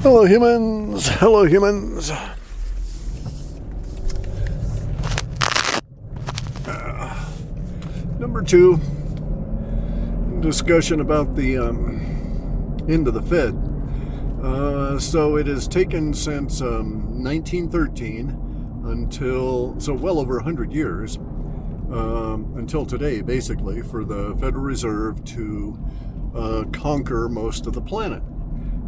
Hello, humans. Hello, humans. Uh, number two, discussion about the um, end of the Fed. Uh, so it has taken since um, 1913 until, so well over 100 years, um, until today, basically, for the Federal Reserve to uh, conquer most of the planet.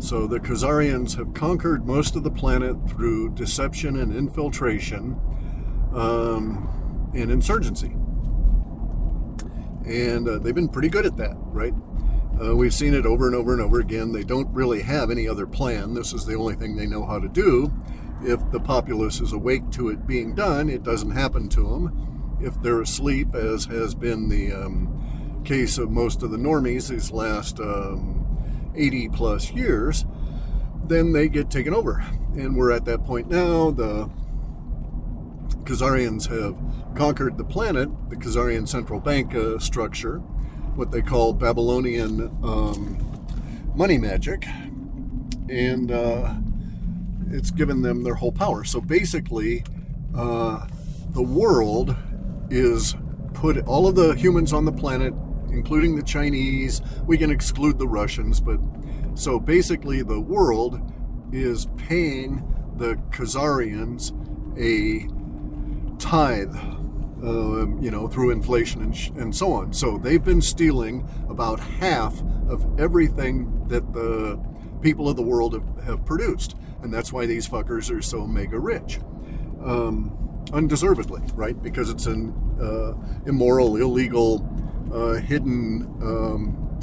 So the Khazarians have conquered most of the planet through deception and infiltration um, and insurgency. And uh, they've been pretty good at that, right? Uh, we've seen it over and over and over again. They don't really have any other plan. This is the only thing they know how to do. If the populace is awake to it being done, it doesn't happen to them. If they're asleep, as has been the um, case of most of the normies these last um, 80 plus years, then they get taken over. And we're at that point now. The Khazarians have conquered the planet, the Khazarian central bank uh, structure, what they call Babylonian um, money magic, and uh, it's given them their whole power. So basically, uh, the world is put all of the humans on the planet including the Chinese. We can exclude the Russians, but so basically, the world is paying the Khazarians a tithe, uh, you know, through inflation and, sh- and so on. So they've been stealing about half of everything that the people of the world have, have produced. And that's why these fuckers are so mega rich. Um, undeservedly, right? Because it's an uh, immoral, illegal, uh, hidden um,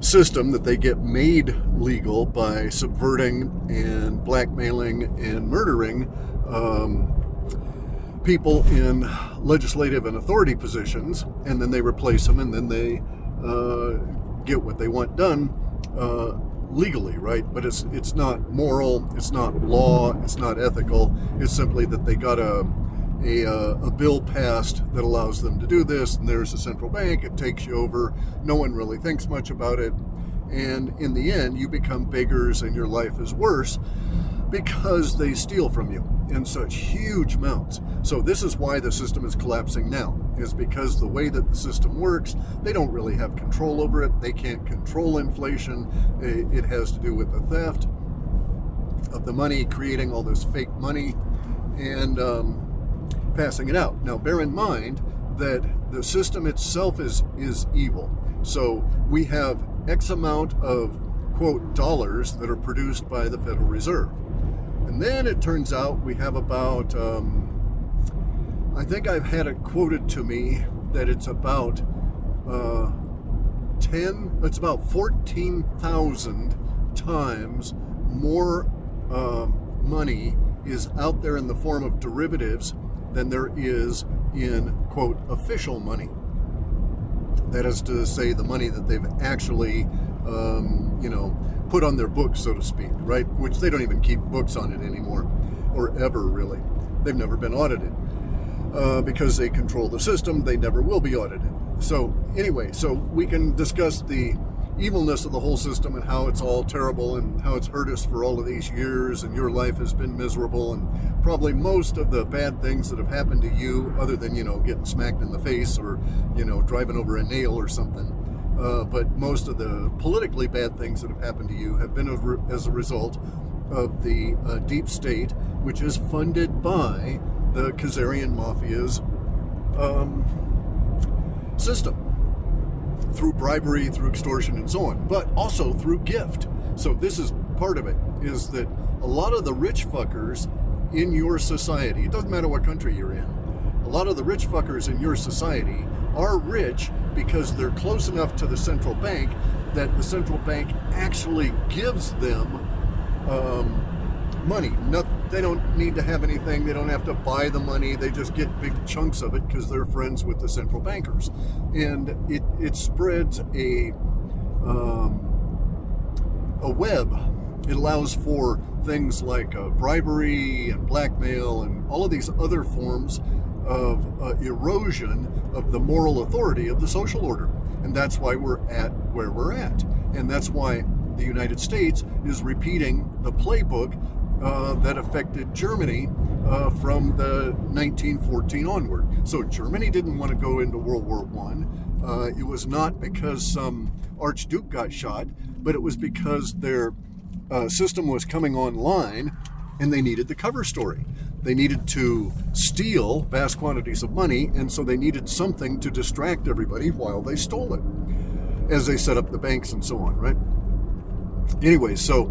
system that they get made legal by subverting and blackmailing and murdering um, people in legislative and authority positions, and then they replace them, and then they uh, get what they want done uh, legally, right? But it's it's not moral, it's not law, it's not ethical. It's simply that they got a a, uh, a bill passed that allows them to do this, and there's a central bank, it takes you over. No one really thinks much about it. And in the end, you become beggars and your life is worse because they steal from you in such huge amounts. So this is why the system is collapsing now, is because the way that the system works, they don't really have control over it. They can't control inflation. It has to do with the theft of the money, creating all this fake money. And um, passing it out. Now, bear in mind that the system itself is is evil. So we have X amount of quote dollars that are produced by the Federal Reserve, and then it turns out we have about um, I think I've had it quoted to me that it's about uh, ten. It's about fourteen thousand times more uh, money is out there in the form of derivatives than there is in, quote, official money. That is to say, the money that they've actually, um, you know, put on their books, so to speak, right? Which they don't even keep books on it anymore, or ever really. They've never been audited. Uh, because they control the system, they never will be audited. So, anyway, so we can discuss the evilness of the whole system and how it's all terrible and how it's hurt us for all of these years and your life has been miserable and probably most of the bad things that have happened to you other than you know getting smacked in the face or you know driving over a nail or something. Uh, but most of the politically bad things that have happened to you have been as a result of the uh, deep state which is funded by the Khazarian mafia's um, system through bribery, through extortion, and so on, but also through gift. So this is part of it, is that a lot of the rich fuckers in your society, it doesn't matter what country you're in, a lot of the rich fuckers in your society are rich because they're close enough to the central bank that the central bank actually gives them um, money. Not, they don't need to have anything. They don't have to buy the money. They just get big chunks of it because they're friends with the central bankers, and it it spreads a um, a web. It allows for things like uh, bribery and blackmail and all of these other forms of uh, erosion of the moral authority of the social order. And that's why we're at where we're at. And that's why the United States is repeating the playbook uh, that affected Germany uh, from the 1914 onward. So Germany didn't want to go into World War One. Uh, it was not because some archduke got shot, but it was because their uh, system was coming online and they needed the cover story. They needed to steal vast quantities of money, and so they needed something to distract everybody while they stole it as they set up the banks and so on, right? Anyway, so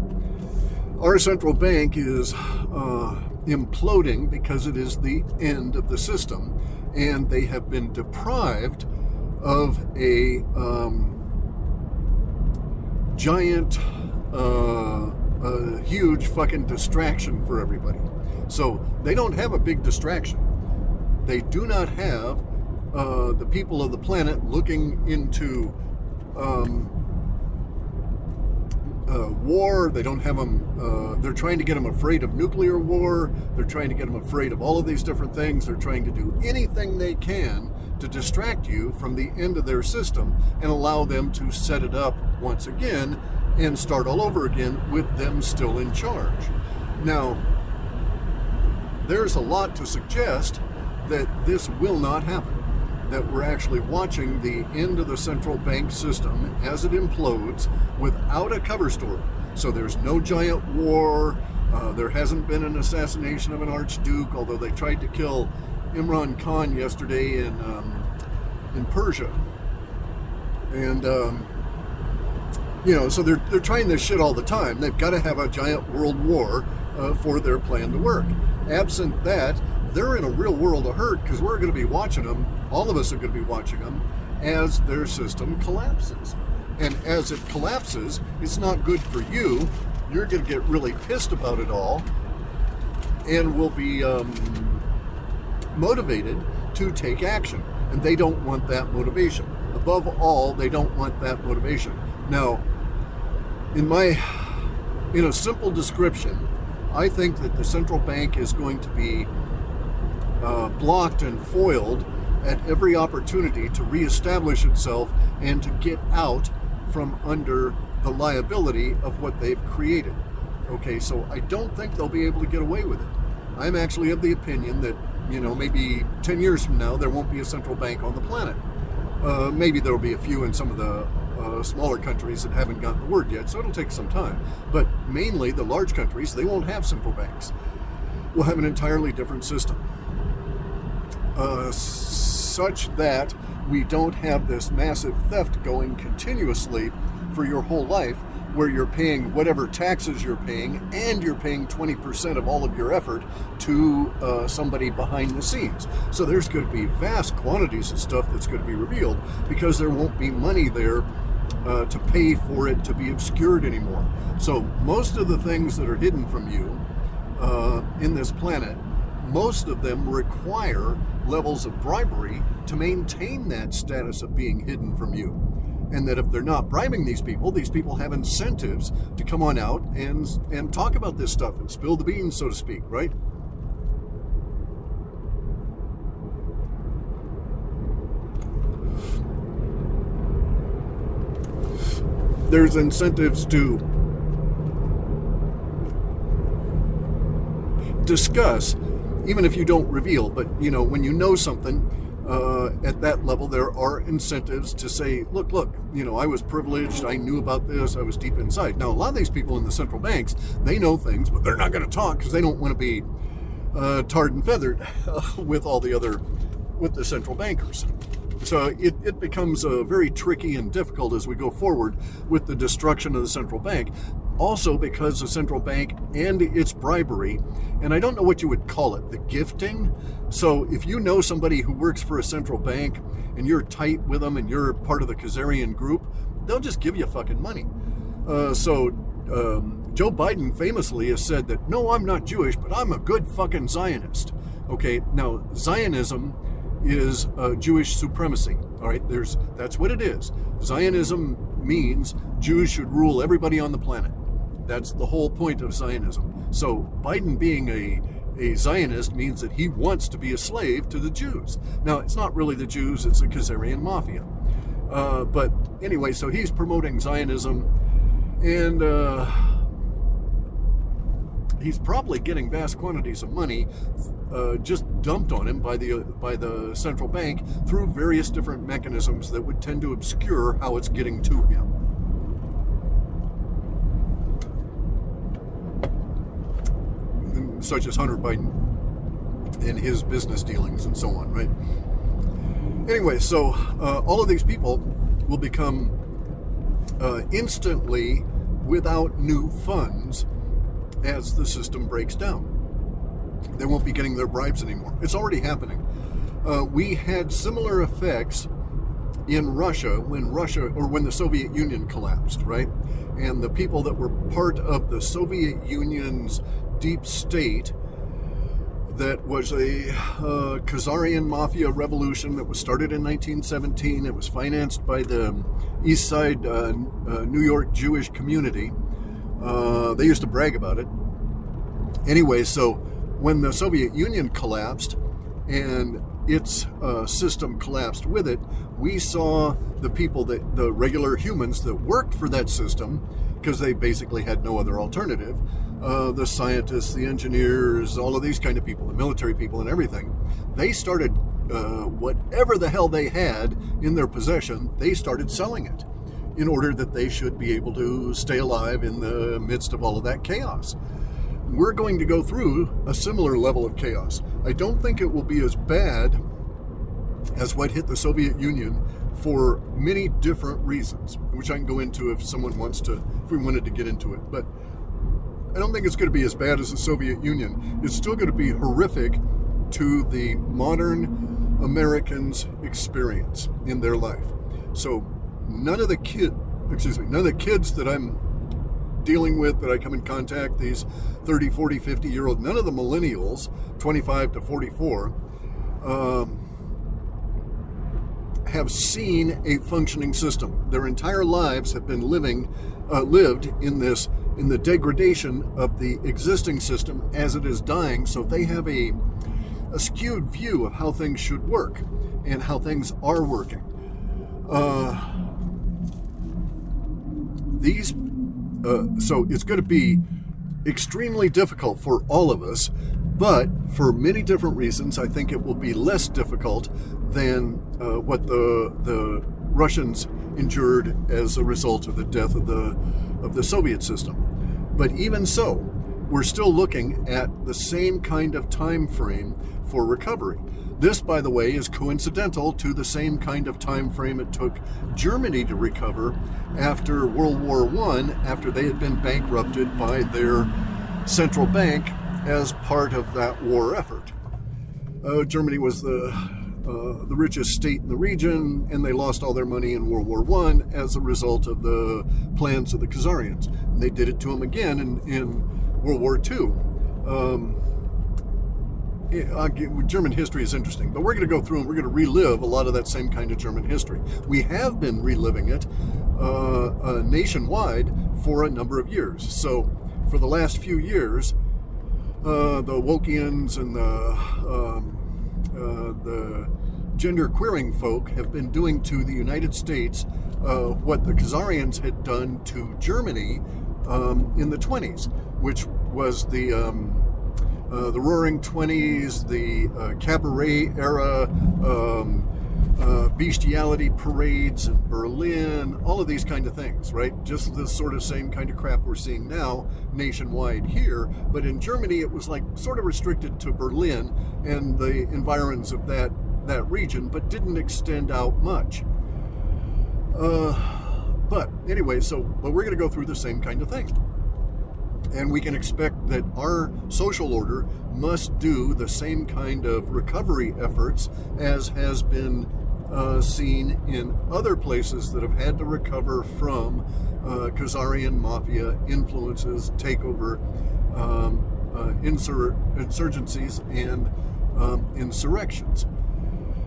our central bank is uh, imploding because it is the end of the system, and they have been deprived of a um, giant, uh, a huge fucking distraction for everybody. So they don't have a big distraction. They do not have uh, the people of the planet looking into um, uh, war. They don't have them. Uh, they're trying to get them afraid of nuclear war. They're trying to get them afraid of all of these different things. They're trying to do anything they can to distract you from the end of their system and allow them to set it up once again and start all over again with them still in charge. Now, there's a lot to suggest that this will not happen. That we're actually watching the end of the central bank system as it implodes without a cover story. So there's no giant war. Uh, there hasn't been an assassination of an archduke, although they tried to kill Imran Khan yesterday in um, in Persia. And um, you know, so they're they're trying this shit all the time. They've got to have a giant world war uh, for their plan to work. Absent that, they're in a real world of hurt because we're going to be watching them. All of us are going to be watching them as their system collapses. And as it collapses, it's not good for you. You're going to get really pissed about it all, and will be um, motivated to take action. And they don't want that motivation. Above all, they don't want that motivation. Now, in my in a simple description, I think that the central bank is going to be uh, blocked and foiled at every opportunity to reestablish itself and to get out from under the liability of what they've created. Okay, so I don't think they'll be able to get away with it. I'm actually of the opinion that, you know, maybe 10 years from now, there won't be a central bank on the planet. Uh, maybe there'll be a few in some of the uh, smaller countries that haven't gotten the word yet, so it'll take some time. But mainly the large countries, they won't have central banks. We'll have an entirely different system. Uh, such that we don't have this massive theft going continuously for your whole life where you're paying whatever taxes you're paying and you're paying 20% of all of your effort to uh, somebody behind the scenes. So there's going to be vast quantities of stuff that's going to be revealed because there won't be money there uh, to pay for it to be obscured anymore. So most of the things that are hidden from you uh, in this planet, most of them require levels of bribery to maintain that status of being hidden from you. And that if they're not bribing these people, these people have incentives to come on out and and talk about this stuff and spill the beans, so to speak, right? there's incentives to discuss, even if you don't reveal. But you know, when you know something uh, at that level, there are incentives to say, "Look, look, you know, I was privileged. I knew about this. I was deep inside." Now, a lot of these people in the central banks, they know things, but they're not going to talk because they don't want to be uh, tarred and feathered with all the other with the central bankers. So it, it becomes uh, very tricky and difficult as we go forward with the destruction of the central bank. Also, because the central bank and its bribery, and I don't know what you would call it, the gifting. So, if you know somebody who works for a central bank and you're tight with them and you're part of the Khazarian group, they'll just give you fucking money. Uh, so, um, Joe Biden famously has said that, no, I'm not Jewish, but I'm a good fucking Zionist. Okay, now, Zionism is uh, Jewish supremacy. All right, there's that's what it is. Zionism means Jews should rule everybody on the planet. That's the whole point of Zionism. So Biden being a a Zionist means that he wants to be a slave to the Jews. Now, it's not really the Jews, it's the Khazarian mafia. Uh, but anyway, so he's promoting Zionism And uh, he's probably getting vast quantities of money uh, just dumped on him by the by the central bank through various different mechanisms that would tend to obscure how it's getting to him. Such as Hunter Biden and his business dealings and so on, right? Anyway, so uh, all of these people will become uh, instantly without new funds as the system breaks down. They won't be getting their bribes anymore. It's already happening. Uh, we had similar effects in Russia when Russia or when the Soviet Union collapsed, right? And the people that were part of the Soviet Union's deep state that was a uh, Khazarian mafia revolution that was started in 1917. It was financed by the East Side uh, uh, New York Jewish community. Uh, they used to brag about it. Anyway, so when the Soviet Union collapsed and its uh, system collapsed with it, we saw the people that the regular humans that worked for that system because they basically had no other alternative uh, the scientists, the engineers, all of these kind of people, the military people, and everything, they started uh, whatever the hell they had in their possession, they started selling it in order that they should be able to stay alive in the midst of all of that chaos. We're going to go through a similar level of chaos. I don't think it will be as bad as what hit the Soviet Union for many different reasons, which I can go into if someone wants to, if we wanted to get into it. But I don't think it's going to be as bad as the Soviet Union. It's still going to be horrific to the modern Americans' experience in their life. So none of the kid, excuse me, none of the kids that I'm dealing with that I come in contact, these 30, 40, 50 year old, none of the millennials, 25 to 44, um, have seen a functioning system. Their entire lives have been living, uh, lived in this in the degradation of the existing system as it is dying, so they have a, a skewed view of how things should work and how things are working. Uh, these, uh, so it's going to be extremely difficult for all of us, but for many different reasons, I think it will be less difficult than uh, what the the Russians endured as a result of the death of the of the Soviet system. But even so, we're still looking at the same kind of time frame for recovery. This, by the way, is coincidental to the same kind of time frame it took Germany to recover after World War I, after they had been bankrupted by their central bank as part of that war effort. Uh, Germany was the uh, the richest state in the region, and they lost all their money in World War One as a result of the plans of the Khazarians. And they did it to them again in, in World War Two. Um, German history is interesting, but we're going to go through and we're going to relive a lot of that same kind of German history. We have been reliving it uh, uh, nationwide for a number of years. So, for the last few years, uh, the Wokians and the um, uh, the gender queering folk have been doing to the United States uh, what the Khazarians had done to Germany um, in the 20s, which was the um, uh, the Roaring Twenties, the uh, cabaret era, um, uh, bestiality parades in Berlin, all of these kind of things, right? Just the sort of same kind of crap we're seeing now nationwide here. But in Germany, it was like sort of restricted to Berlin and the environs of that that region, but didn't extend out much. Uh, but anyway, so but we're going to go through the same kind of thing. And we can expect that our social order must do the same kind of recovery efforts as has been uh, seen in other places that have had to recover from uh, Khazarian mafia influences, takeover, um, uh, insur- insurgencies, and um, insurrections.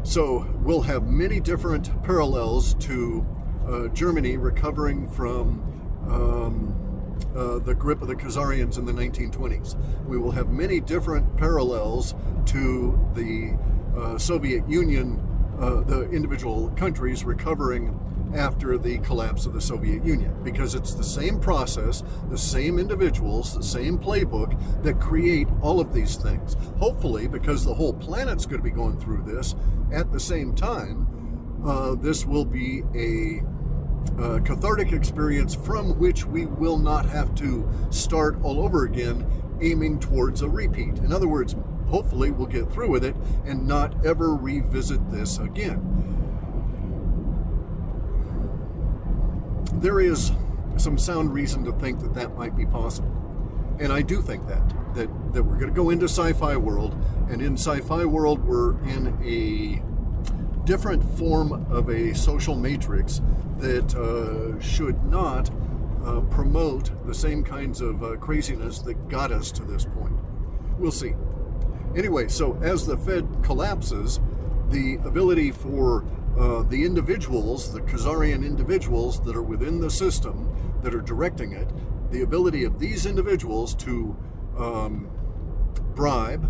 So we'll have many different parallels to uh, Germany recovering from um, uh, the grip of the Khazarians in the 1920s. We will have many different parallels to the uh, Soviet Union uh, the individual countries recovering after the collapse of the Soviet Union because it's the same process, the same individuals, the same playbook that create all of these things. Hopefully, because the whole planet's going to be going through this at the same time, uh, this will be a uh, cathartic experience from which we will not have to start all over again aiming towards a repeat. In other words, hopefully we'll get through with it and not ever revisit this again. There is some sound reason to think that that might be possible. And I do think that that that we're going to go into sci-fi world and in sci-fi world we're in a different form of a social matrix that uh, should not uh, promote the same kinds of uh, craziness that got us to this point. We'll see. Anyway, so as the Fed collapses, the ability for uh, the individuals, the Khazarian individuals that are within the system that are directing it, the ability of these individuals to um, bribe,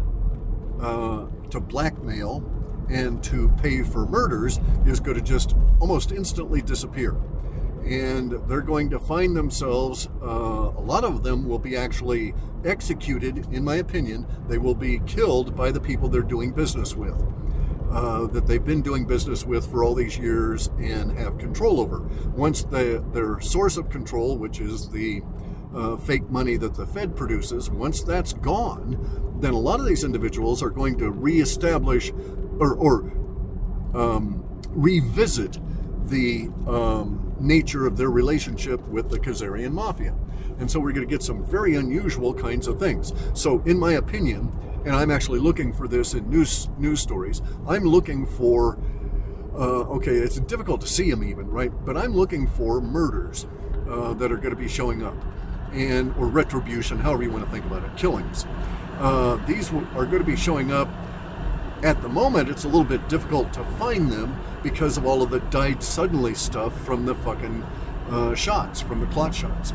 uh, to blackmail, and to pay for murders is going to just almost instantly disappear. And they're going to find themselves, uh, a lot of them will be actually executed, in my opinion. They will be killed by the people they're doing business with, uh, that they've been doing business with for all these years and have control over. Once the, their source of control, which is the uh, fake money that the Fed produces, once that's gone, then a lot of these individuals are going to reestablish or, or um, revisit the um, nature of their relationship with the Khazarian mafia. And so we're going to get some very unusual kinds of things. So, in my opinion, and I'm actually looking for this in news news stories, I'm looking for. Uh, okay, it's difficult to see them even, right? But I'm looking for murders uh, that are going to be showing up, and or retribution, however you want to think about it, killings. Uh, these are going to be showing up at the moment, it's a little bit difficult to find them because of all of the died suddenly stuff from the fucking uh, shots, from the clot shots.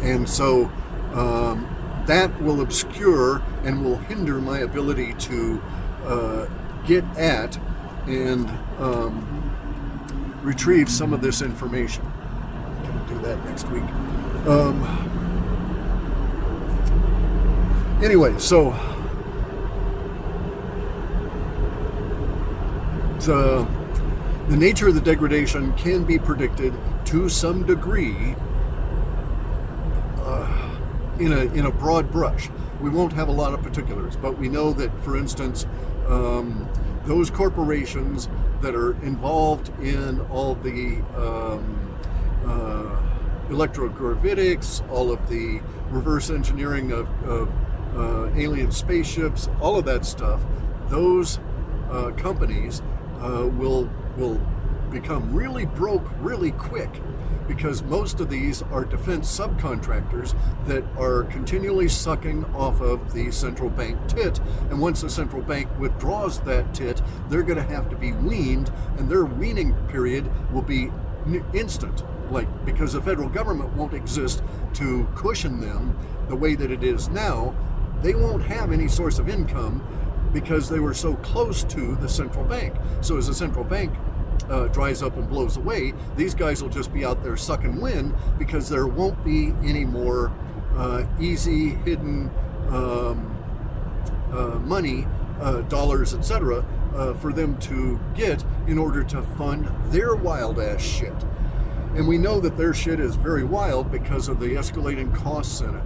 And so um, that will obscure and will hinder my ability to uh, get at and um, retrieve some of this information. To do that next week. Um, anyway, so uh, the nature of the degradation can be predicted to some degree in a in a broad brush. We won't have a lot of particulars, but we know that, for instance, um, those corporations that are involved in all the um, uh, electrogravitics, all of the reverse engineering of, of uh, alien spaceships, all of that stuff, those uh, companies uh, will will become really broke really quick because most of these are defense subcontractors that are continually sucking off of the central bank tit. And once the central bank withdraws that tit, they're going to have to be weaned, and their weaning period will be instant. Like, because the federal government won't exist to cushion them the way that it is now, they won't have any source of income because they were so close to the central bank. So as the central bank uh, dries up and blows away, these guys will just be out there sucking wind because there won't be any more uh, easy, hidden um, uh, money, uh, dollars, etc., uh, for them to get in order to fund their wild ass shit. And we know that their shit is very wild because of the escalating costs in it.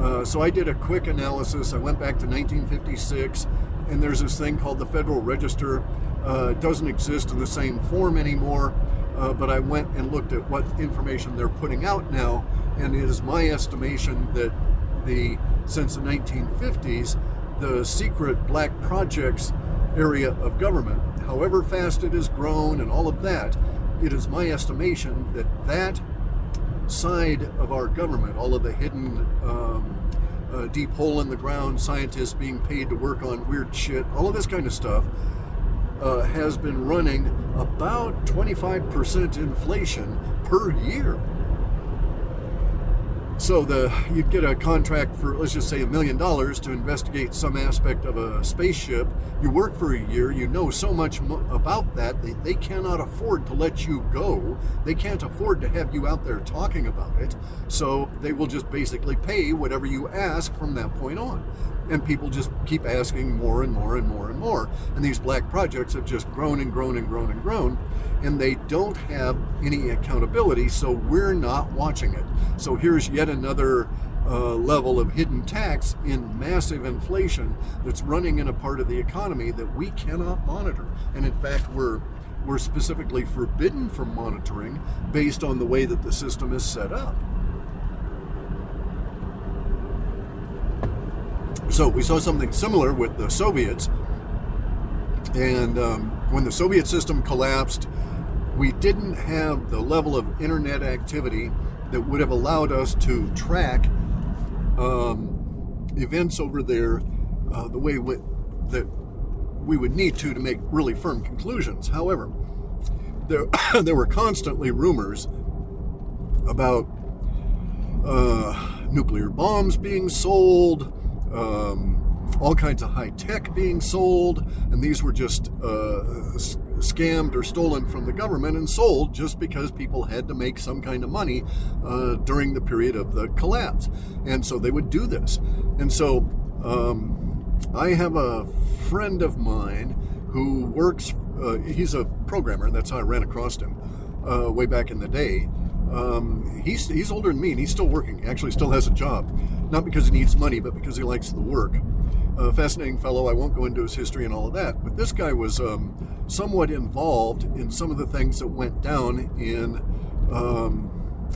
Uh, so I did a quick analysis. I went back to 1956 and there's this thing called the Federal Register. Uh, doesn't exist in the same form anymore, uh, but I went and looked at what information they're putting out now, and it is my estimation that the since the 1950s, the secret black projects area of government, however fast it has grown and all of that, it is my estimation that that side of our government, all of the hidden um, uh, deep hole in the ground scientists being paid to work on weird shit, all of this kind of stuff, uh, has been running about 25% inflation per year. So the you'd get a contract for let's just say a million dollars to investigate some aspect of a spaceship. You work for a year. You know so much mo- about that they, they cannot afford to let you go. They can't afford to have you out there talking about it. So they will just basically pay whatever you ask from that point on. And people just keep asking more and more and more and more. And these black projects have just grown and grown and grown and grown. And they don't have any accountability, so we're not watching it. So here's yet another uh, level of hidden tax in massive inflation that's running in a part of the economy that we cannot monitor. And in fact, we're we're specifically forbidden from monitoring based on the way that the system is set up. So we saw something similar with the Soviets. And um, when the Soviet system collapsed, we didn't have the level of internet activity that would have allowed us to track um, events over there uh, the way we, that we would need to to make really firm conclusions. However, there there were constantly rumors about uh, nuclear bombs being sold, um, all kinds of high tech being sold, and these were just uh, scammed or stolen from the government and sold just because people had to make some kind of money uh, during the period of the collapse. And so they would do this. And so um, I have a friend of mine who works, uh, he's a programmer, and that's how I ran across him uh, way back in the day. Um, he's, he's older than me and he's still working, actually, still has a job. Not because he needs money, but because he likes the work a fascinating fellow. I won't go into his history and all of that, but this guy was um, somewhat involved in some of the things that went down in um,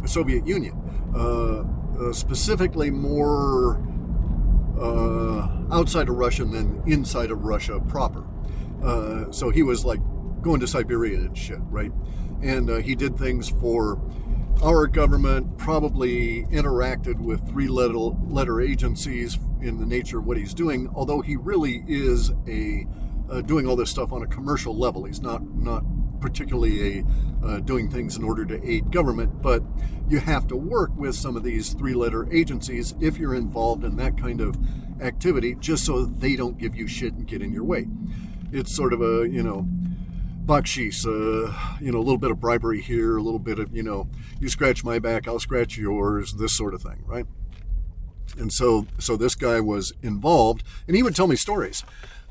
Soviet Union, uh, uh, specifically more uh, outside of Russia than inside of Russia proper. Uh, so he was like going to Siberia and shit, right? And uh, he did things for our government probably interacted with three letter, letter agencies in the nature of what he's doing, although he really is a uh, doing all this stuff on a commercial level. He's not not particularly a uh, doing things in order to aid government, but you have to work with some of these three-letter agencies if you're involved in that kind of activity, just so they don't give you shit and get in your way. It's sort of a you know bakshish, uh, you know, a little bit of bribery here, a little bit of, you know, you scratch my back, I'll scratch yours, this sort of thing, right? And so, so this guy was involved, and he would tell me stories,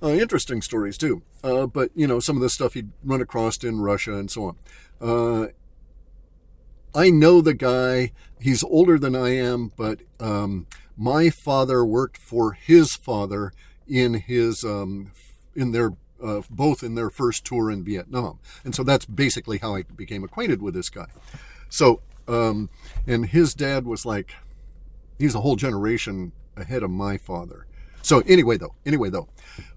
uh, interesting stories too. Uh, but you know, some of the stuff he'd run across in Russia and so on. Uh, I know the guy. He's older than I am, but um, my father worked for his father in his um, in their uh, both in their first tour in Vietnam. And so that's basically how I became acquainted with this guy. So, um, and his dad was like, he's a whole generation ahead of my father. So anyway, though, anyway, though,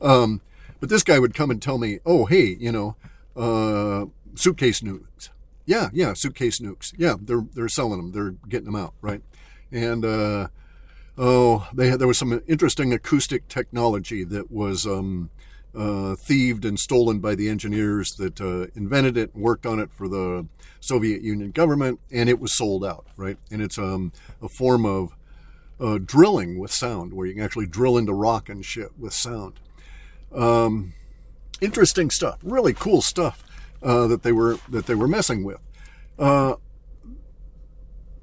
um, but this guy would come and tell me, oh, hey, you know, uh, suitcase nukes. Yeah, yeah, suitcase nukes. Yeah, they're they're selling them. They're getting them out, right? And uh, oh, they had, there was some interesting acoustic technology that was um, uh, thieved and stolen by the engineers that uh, invented it, and worked on it for the Soviet Union government, and it was sold out, right? And it's um, a form of uh, drilling with sound, where you can actually drill into rock and shit with sound. Um, interesting stuff, really cool stuff uh, that they were that they were messing with. Uh,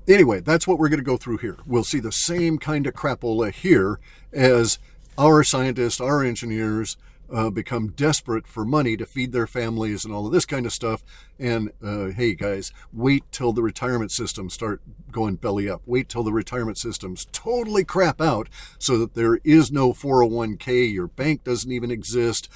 anyway, that's what we're going to go through here. We'll see the same kind of crapola here as our scientists, our engineers, uh, become desperate for money to feed their families and all of this kind of stuff. And uh, hey, guys, wait till the retirement systems start going belly up. Wait till the retirement systems totally crap out so that there is no 401k, your bank doesn't even exist.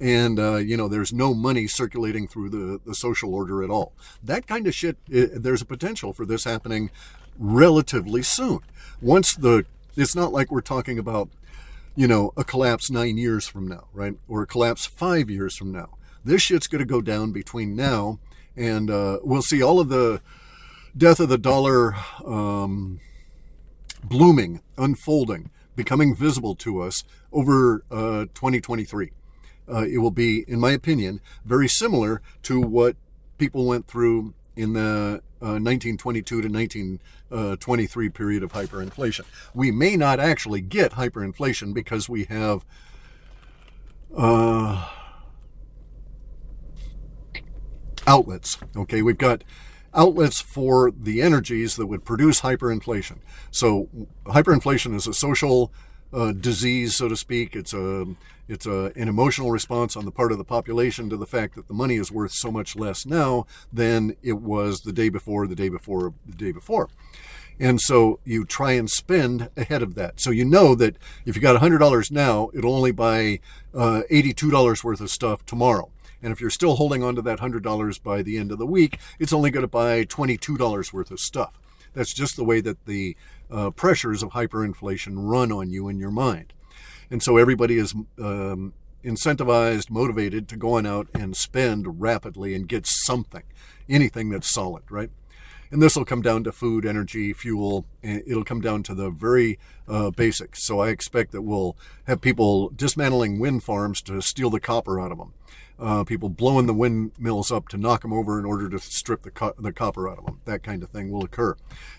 And, uh, you know, there's no money circulating through the, the social order at all. That kind of shit, it, there's a potential for this happening relatively soon. Once the, it's not like we're talking about you know, a collapse nine years from now, right? Or a collapse five years from now. This shit's going to go down between now and uh, we'll see all of the death of the dollar um, blooming, unfolding, becoming visible to us over uh, 2023. Uh, it will be, in my opinion, very similar to what people went through in the uh, 1922 to 1923 period of hyperinflation. We may not actually get hyperinflation because we have uh, outlets. Okay, we've got outlets for the energies that would produce hyperinflation. So hyperinflation is a social uh, disease, so to speak. It's a it's a, an emotional response on the part of the population to the fact that the money is worth so much less now than it was the day before, the day before, the day before. And so you try and spend ahead of that. So you know that if you got $100 now, it'll only buy uh, $82 worth of stuff tomorrow. And if you're still holding on to that $100 by the end of the week, it's only going to buy $22 worth of stuff. That's just the way that the uh, pressures of hyperinflation run on you in your mind. And so everybody is um, incentivized, motivated to go on out and spend rapidly and get something, anything that's solid, right? And this will come down to food, energy, fuel. And it'll come down to the very uh, basics. So I expect that we'll have people dismantling wind farms to steal the copper out of them uh, people blowing the windmills up to knock them over in order to strip the, co- the copper out of them. That kind of thing will occur.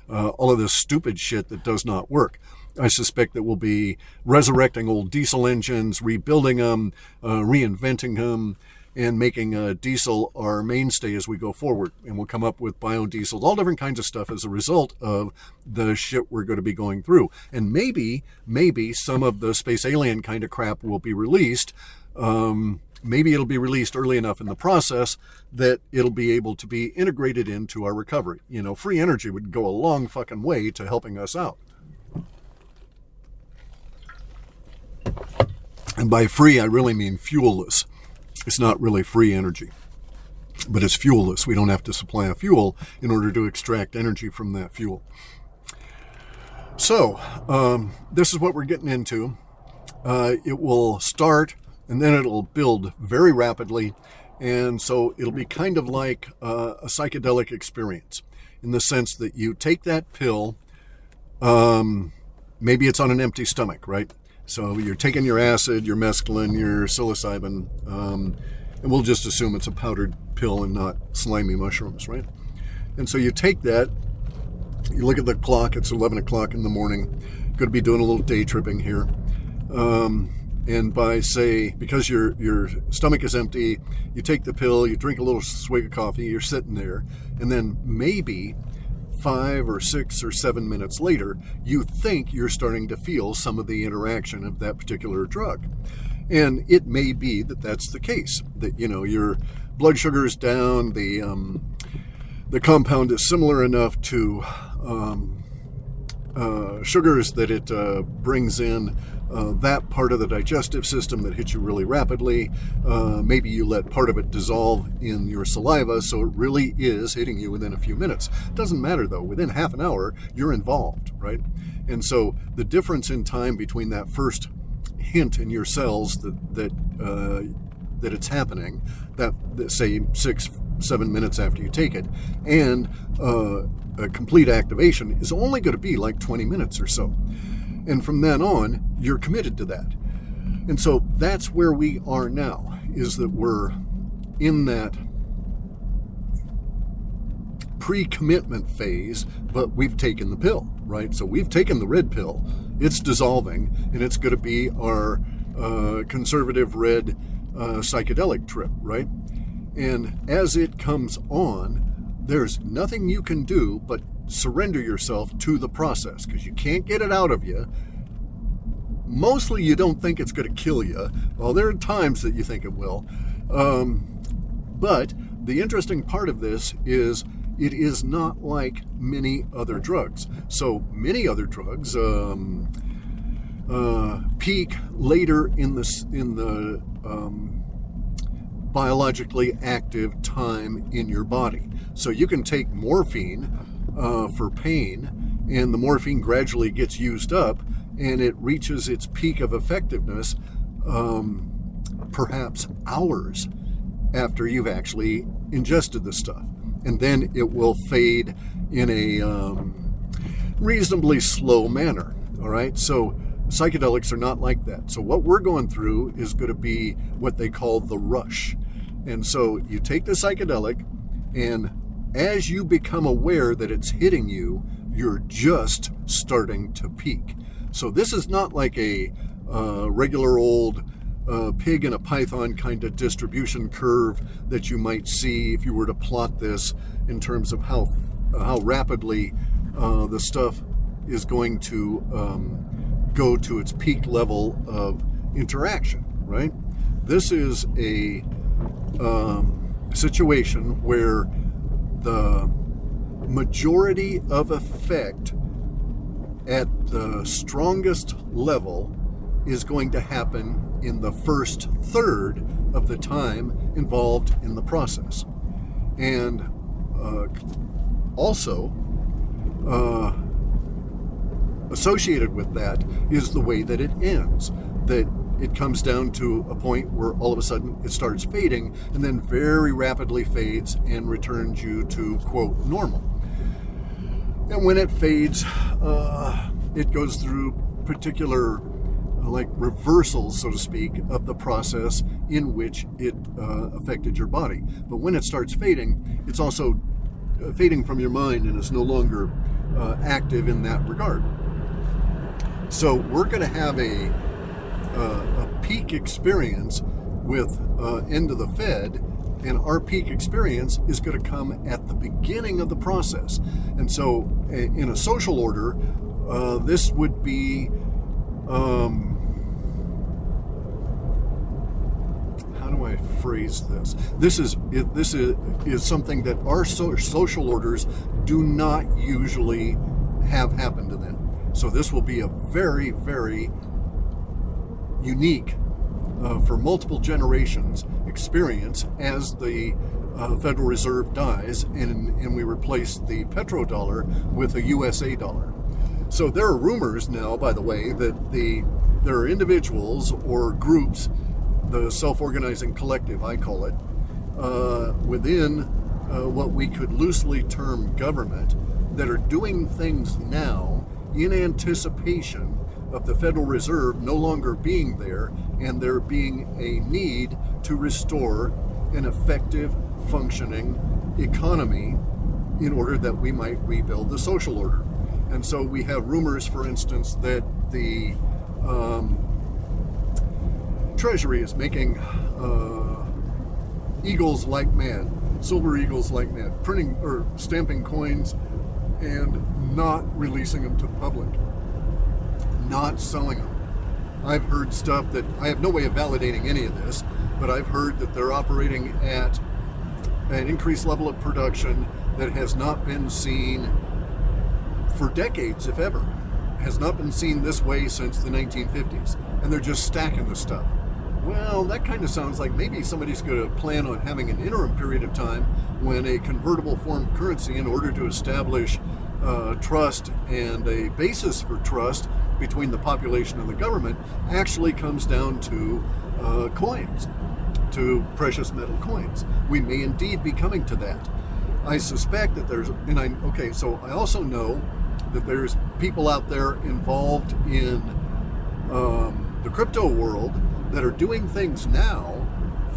Uh, all of this stupid shit that does not work. I suspect that we'll be resurrecting old diesel engines, rebuilding them, uh, reinventing them, and making uh, diesel our mainstay as we go forward. And we'll come up with biodiesel, all different kinds of stuff as a result of the shit we're going to be going through. And maybe, maybe some of the space alien kind of crap will be released. Um, maybe it'll be released early enough in the process that it'll be able to be integrated into our recovery. You know, free energy would go a long fucking way to helping us out. And by free, I really mean fuelless. It's not really free energy, but it's fuelless. We don't have to supply a fuel in order to extract energy from that fuel. So, um, this is what we're getting into. Uh, it will start and then it'll build very rapidly. And so it'll be kind of like uh, a psychedelic experience in the sense that you take that pill, um, maybe it's on an empty stomach, right? So you're taking your acid, your mescaline, your psilocybin, um, and we'll just assume it's a powdered pill and not slimy mushrooms, right? And so you take that, you look at the clock, it's 11 o'clock in the morning, going to be doing a little day tripping here. Um, and by say because your your stomach is empty you take the pill you drink a little swig of coffee you're sitting there. And then maybe five or six or seven minutes later you think you're starting to feel some of the interaction of that particular drug. And it may be that that's the case that you know your blood sugar is down the um, the compound is similar enough to um, uh, sugars that it uh, brings in uh, that part of the digestive system that hits you really rapidly. Uh, maybe you let part of it dissolve in your saliva, so it really is hitting you within a few minutes. Doesn't matter though, within half an hour, you're involved, right? And so the difference in time between that first hint in your cells that, that, uh, that it's happening, that, that, say six, seven minutes after you take it, and uh, a complete activation is only going to be like 20 minutes or so. And from then on, you're committed to that. And so that's where we are now, is that we're in that pre commitment phase, but we've taken the pill, right? So we've taken the red pill, it's dissolving, and it's going to be our uh, conservative red uh, psychedelic trip, right? And as it comes on, there's nothing you can do but surrender yourself to the process because you can't get it out of you. Mostly, you don't think it's going to kill you. Well, there are times that you think it will. Um, but the interesting part of this is it is not like many other drugs. So many other drugs um, uh, peak later in the in the um, biologically active time in your body. So you can take morphine uh, for pain, and the morphine gradually gets used up, and it reaches its peak of effectiveness um, perhaps hours after you've actually ingested the stuff. And then it will fade in a um, reasonably slow manner. All right. So psychedelics are not like that. So what we're going through is going to be what they call the rush. And so you take the psychedelic, and as you become aware that it's hitting you, you're just starting to peak. So this is not like a uh, regular old uh, pig in a python kind of distribution curve that you might see if you were to plot this in terms of how how rapidly uh, the stuff is going to um, go to its peak level of interaction. Right. This is a um, situation where the majority of effect at the strongest level is going to happen in the first third of the time involved in the process. And uh, also, uh, associated with that is the way that it ends. That it comes down to a point where all of a sudden it starts fading and then very rapidly fades and returns you to quote normal. And when it fades, uh, it goes through particular uh, like reversals, so to speak, of the process in which it uh, affected your body. But when it starts fading, it's also uh, fading from your mind and is no longer uh, active in that regard. So we're going to have a uh, a peak experience with uh, end of the Fed, and our peak experience is going to come at the beginning of the process. And so, in a social order, uh, this would be. Um, how do I phrase this? This is this is is something that our so, social orders do not usually have happen to them. So this will be a very very unique uh, for multiple generations experience as the uh, Federal Reserve dies and, and we replace the petrodollar with a USA dollar. So there are rumors now, by the way, that the there are individuals or groups, the self-organizing collective, I call it, uh, within uh, what we could loosely term government, that are doing things now in anticipation of the Federal Reserve no longer being there and there being a need to restore an effective functioning economy in order that we might rebuild the social order. And so we have rumors, for instance, that the um, Treasury is making uh, eagles like mad, silver eagles like mad, printing or stamping coins and not releasing them to the public not selling them. I've heard stuff that I have no way of validating any of this, but I've heard that they're operating at an increased level of production that has not been seen for decades, if ever. Has not been seen this way since the 1950s. And they're just stacking the stuff. Well, that kind of sounds like maybe somebody's going to plan on having an interim period of time when a convertible form of currency, in order to establish uh, trust and a basis for trust, between the population and the government actually comes down to uh, coins, to precious metal coins. We may indeed be coming to that. I suspect that there's, and I, okay, so I also know that there's people out there involved in um, the crypto world that are doing things now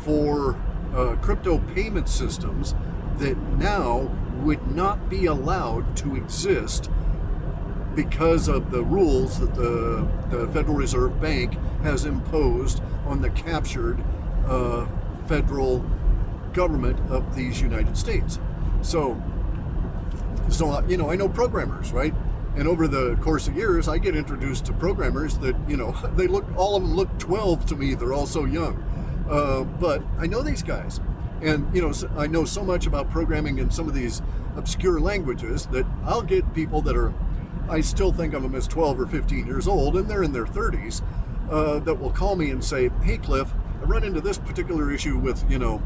for uh, crypto payment systems that now would not be allowed to exist because of the rules that the, the Federal Reserve Bank has imposed on the captured uh, federal government of these United States. So, so you know, I know programmers, right? And over the course of years, I get introduced to programmers that you know they look all of them look 12 to me. They're all so young, uh, but I know these guys, and you know I know so much about programming in some of these obscure languages that I'll get people that are I still think of them as 12 or 15 years old, and they're in their 30s, uh, that will call me and say, "Hey, Clif, I run into this particular issue with you know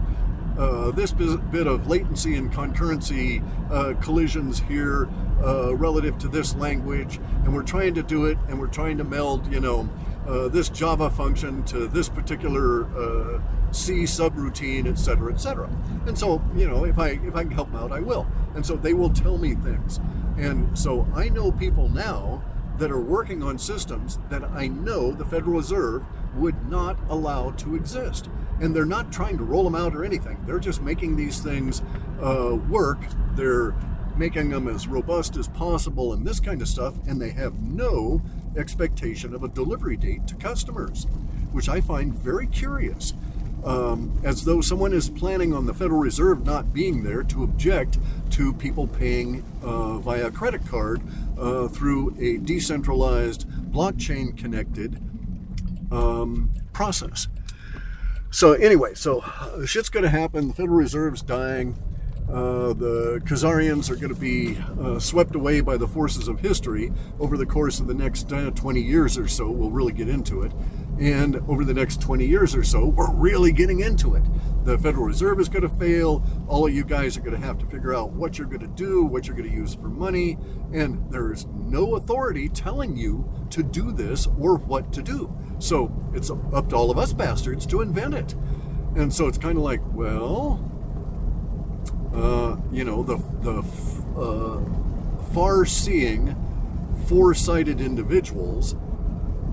uh, this bit of latency and concurrency uh, collisions here uh, relative to this language, and we're trying to do it, and we're trying to meld, you know, uh, this Java function to this particular uh, C subroutine, et cetera, et cetera. And so, you know, if I if I can help them out, I will. And so they will tell me things. And so I know people now that are working on systems that I know the Federal Reserve would not allow to exist. And they're not trying to roll them out or anything. They're just making these things uh, work. They're making them as robust as possible and this kind of stuff. And they have no expectation of a delivery date to customers, which I find very curious. Um, as though someone is planning on the Federal Reserve not being there to object to people paying uh, via credit card uh, through a decentralized, blockchain connected um, process. So, anyway, so uh, shit's going to happen. The Federal Reserve's dying. Uh, the Khazarians are going to be uh, swept away by the forces of history over the course of the next uh, 20 years or so. We'll really get into it. And over the next 20 years or so, we're really getting into it. The Federal Reserve is going to fail. All of you guys are going to have to figure out what you're going to do, what you're going to use for money. And there's no authority telling you to do this or what to do. So it's up to all of us bastards to invent it. And so it's kind of like, well, uh, you know, the, the uh, far seeing, foresighted individuals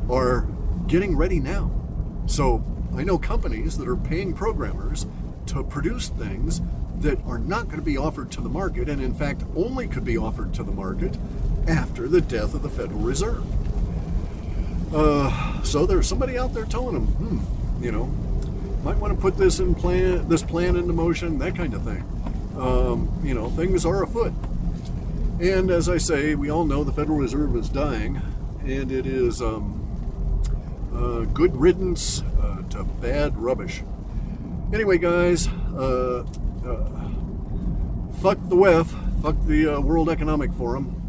are getting ready now. So I know companies that are paying programmers to produce things that are not going to be offered to the market and, in fact, only could be offered to the market after the death of the Federal Reserve. Uh, so there's somebody out there telling them, hmm, you know, might want to put this in plan, this plan into motion, that kind of thing. Um, you know, things are afoot. And as I say, we all know the Federal Reserve is dying, and it is um, uh, good riddance uh, to bad rubbish. Anyway, guys, uh, uh fuck the WEF, fuck the uh, World Economic Forum.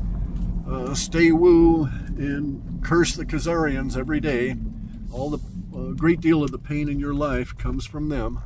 Uh, stay woo and curse the Khazarians every day. All the great deal of the pain in your life comes from them.